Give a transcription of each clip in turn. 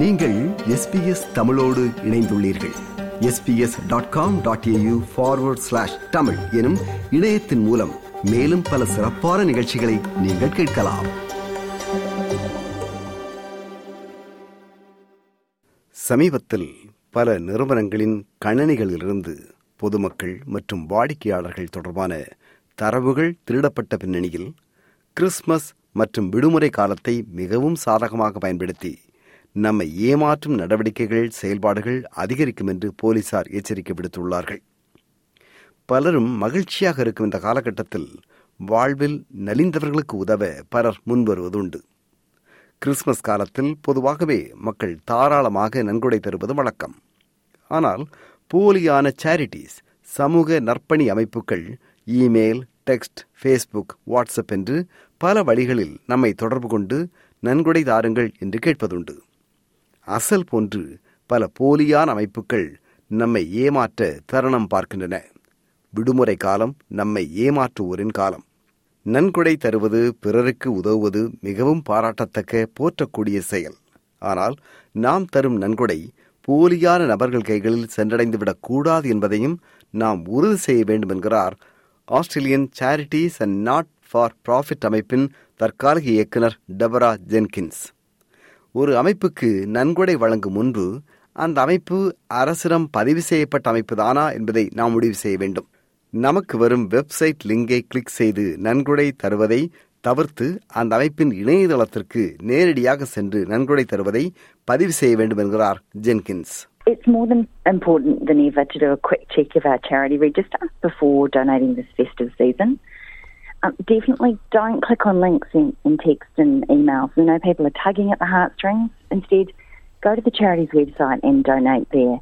நீங்கள் எஸ்பிஎஸ் தமிழோடு இணைந்துள்ளீர்கள். SBS dot com dot AU forward slash Tamil எனும் இணையத்தின் மூலம் மேலும் பல சிறப்பான நிகழ்ச்சிகளை நீங்கள் கேட்கலாம். சமீபத்தில் பல நிறுவனங்களின் கணனிகளிலிருந்து பொதுமக்கள் மற்றும் வாடிக்கையாளர்கள் தொடர்பான தரவுகள் திருடப்பட்ட பின்னணியில் கிறிஸ்மஸ் மற்றும் விடுமுறை காலத்தை மிகவும் சாதகமாக பயன்படுத்தி நம்மை ஏமாற்றும் நடவடிக்கைகள் செயல்பாடுகள் அதிகரிக்கும் என்று போலீசார் எச்சரிக்கை விடுத்துள்ளார்கள். பலரும் மகிழ்ச்சியாக இருக்கும் இந்த காலகட்டத்தில் வாழ்வில் நலிந்தவர்களுக்கு உதவ பலர் முன்வருவதுண்டு. கிறிஸ்துமஸ் காலத்தில் பொதுவாகவே மக்கள் தாராளமாக நன்கொடை தருவது வழக்கம். ஆனால் போலியான சேரிட்டிஸ் சமூக நற்பணி அமைப்புகள் இமெயில் டெக்ஸ்ட் ஃபேஸ்புக் வாட்ஸ்அப் என்று பல வழிகளில் நம்மை தொடர்பு கொண்டு நன்கொடை தாருங்கள் என்று கேட்பதுண்டு. அசல் போன்று பல போலியான அமைப்புகள் நம்மை ஏமாற்ற தருணம் பார்க்கின்றன. விடுமுறை காலம் நம்மை ஏமாற்றுவோரின் காலம். நன்கொடை தருவது பிறருக்கு உதவுவது மிகவும் பாராட்டத்தக்க போற்றக்கூடிய செயல். ஆனால் நாம் தரும் நன்கொடை போலியான நபர்கள் கைகளில் சென்றடைந்துவிடக் கூடாது என்பதையும் நாம் உறுதி செய்ய வேண்டும் என்கிறார் Australian charities and not for profit அமைப்பின் தற்காலிக இயக்குனர் டெபரா ஜென்கின்ஸ். ஒரு அமைப்புக்கு நன்கொடை வழங்கும் முன்பு அந்த அமைப்பு அரசிடம் பதிவு செய்யப்பட்ட அமைப்பு தானா என்பதை நாம் முடிவு செய்ய வேண்டும் நமக்கு வரும் வெப்சைட் லிங்கை கிளிக் செய்து நன்கொடை தருவதை தவிர்த்து அந்த அமைப்பின் இணையதளத்திற்கு நேரடியாக சென்று நன்கொடை தருவதை பதிவு செய்ய வேண்டும் என்கிறார் Jenkins It's more than important than ever to do a quick check of our charity register before donating this festive season. Um, definitely don't click on links in, in text and emails. We know people are tugging at the heartstrings. Instead, go to the charity's website and donate there.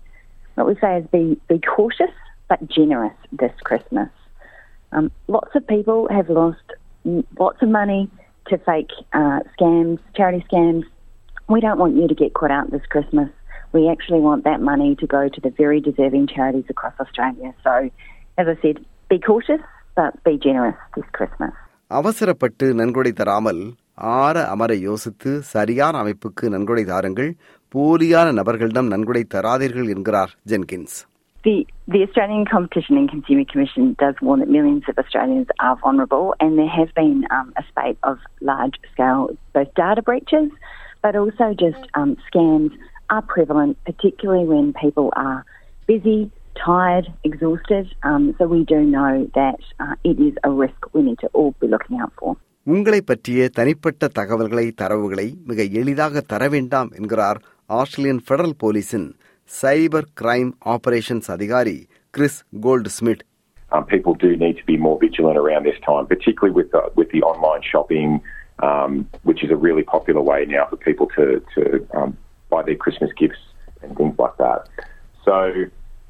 What we say is be, be cautious but generous this Christmas. Um, lots of people have lost lots of money to fake uh, scams, charity scams. We don't want you to get caught out this Christmas. We actually want that money to go to the very deserving charities across Australia. So, as I said, be cautious but be generous this Christmas. அவசரப்பட்டு நன்கொடை தராமல் ஆற அமர யோசித்து சரியான அமைப்புக்கு நன்கொடை தாருங்கள் போலியான நபர்களிடம் நன்கொடை தராதீர்கள் என்கிறார் Jenkins The, the Australian Competition and Consumer Commission does warn that millions of Australians are vulnerable, and there have been um, a spate of large scale both data breaches but also just um, scams are prevalent, particularly when people are busy, tired, exhausted. Um, so we do know that uh, it is a risk we need to all be looking out for. உங்களை பற்றிய தனிப்பட்ட தகவல்களை தரவுகளை மிக எளிதாக தர வேண்டாம் என்கிறார் ஆஸ்திரேலியன் பெடரல் போலீஸின் சைபர் கிரைம் ஆபரேஷன்ஸ் அதிகாரி Chris Goldsmith Um, people do need to be more vigilant around this time, particularly with the, with the online shopping, um, which is a really popular way now for people to, to um, buy their Christmas gifts and things like that. So,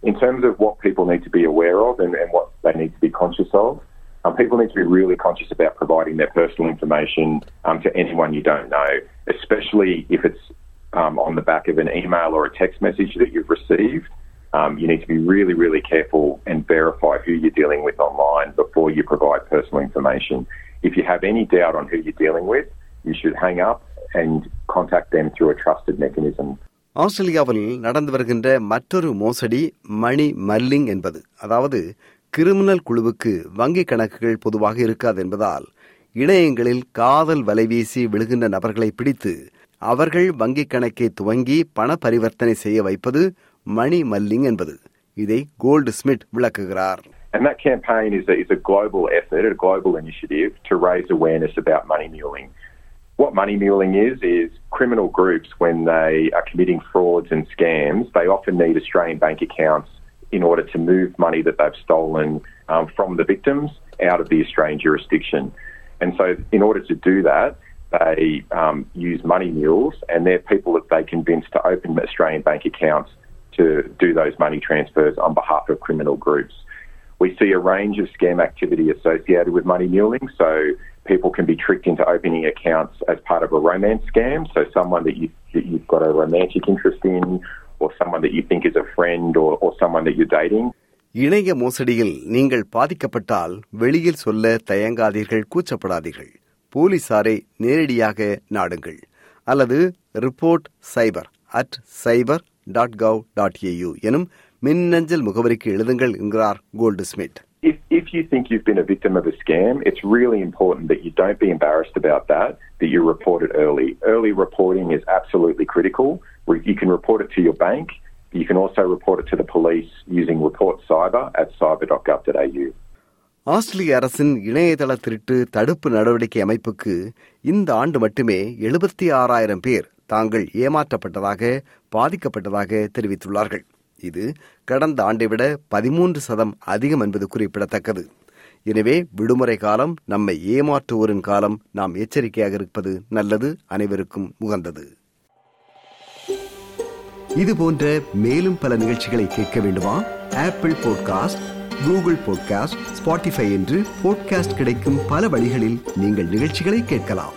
in terms of what people need to be aware of and, and what they need to be conscious of, um, people need to be really conscious about providing their personal information um, to anyone you don't know, especially if it's um, on the back of an email or a text message that you've received. Um, you need to be really, really careful and verify who you're dealing with online before you provide personal information. If you have any doubt on who you're dealing with, you should hang up and contact them through a trusted mechanism. ஆஸ்திரேலியாவில் நடந்து வருகின்ற மற்றொரு மோசடி மணி மல்லிங் என்பது. அதாவது criminal குழுவுக்கு வங்கிக் கணக்குகள் பொதுவாக இருக்காது என்பதால் இணையங்களில் காதல் வலைவீசி விழுகின்ற நபர்களை பிடித்து அவர்கள் வங்கிக் கணக்கை துவங்கி பண பரிவர்த்தனை செய்ய வைப்பது மணி மல்லிங் என்பது. இதை கோல்டு ஸ்மிட் விளக்குகிறார். And that campaign is a, is a global effort, a global initiative to raise awareness about money muling. What money muling is, is criminal groups, when they are committing frauds and scams, they often need Australian bank accounts in order to move money that they've stolen um, from the victims out of the Australian jurisdiction. And so, in order to do that, they um, use money mules, and they're people that they convince to open Australian bank accounts to do those money transfers on behalf of criminal groups. We see a range of scam activity associated with money muling. So people can be tricked into opening accounts as part of a romance scam. So someone that, you, that you've got a romantic interest in, or someone that you think is a friend, or, or someone that you're dating. இணைய மோசடியில் நீங்கள் பாதிக்கப்பட்டால் வெளியில் சொல்ல தயங்காதீர்கள் கூச்சப்படாதீர்கள் போலீசாரை நேரடியாக நாடுங்கள் அல்லது report cyber at cyber dot gov dot AU எனும் மின்னஞ்சல் முகவரிக்கு எழுதுங்கள் என்கிறார் Goldsmith If, if you think you've been a victim of a scam, it's really important that you don't be embarrassed about that, that you report it early. Early reporting is absolutely critical. You can report it to your bank. You can also report it to the police using Report Cyber at cyber.gov.au. ஆஸ்திரேலிய அரசின் இணையதள திருட்டு தடுப்பு நடவடிக்கை அமைப்புக்கு இந்த ஆண்டு மட்டுமே எழுபத்தி ஆறாயிரம் பேர் தாங்கள் ஏமாற்றப்பட்டதாக பாதிக்கப்பட்டதாக தெரிவித்துள்ளார்கள் இது கடந்த ஆண்டை விட பதிமூன்று சதம் அதிகம் என்பது குறிப்பிடத்தக்கது. எனவே விடுமுறை காலம் நம்மை ஏமாற்றுவோரின் காலம் நாம் எச்சரிக்கையாக இருப்பது நல்லது அனைவருக்கும் உகந்தது. இது போன்ற மேலும் பல நிகழ்ச்சிகளை கேட்க வேண்டுமா? Apple podcast Google podcast Spotify என்று பாட்காஸ்ட் கிடைக்கும் பல வழிகளில் நீங்கள் நிகழ்ச்சிகளை கேட்கலாம்.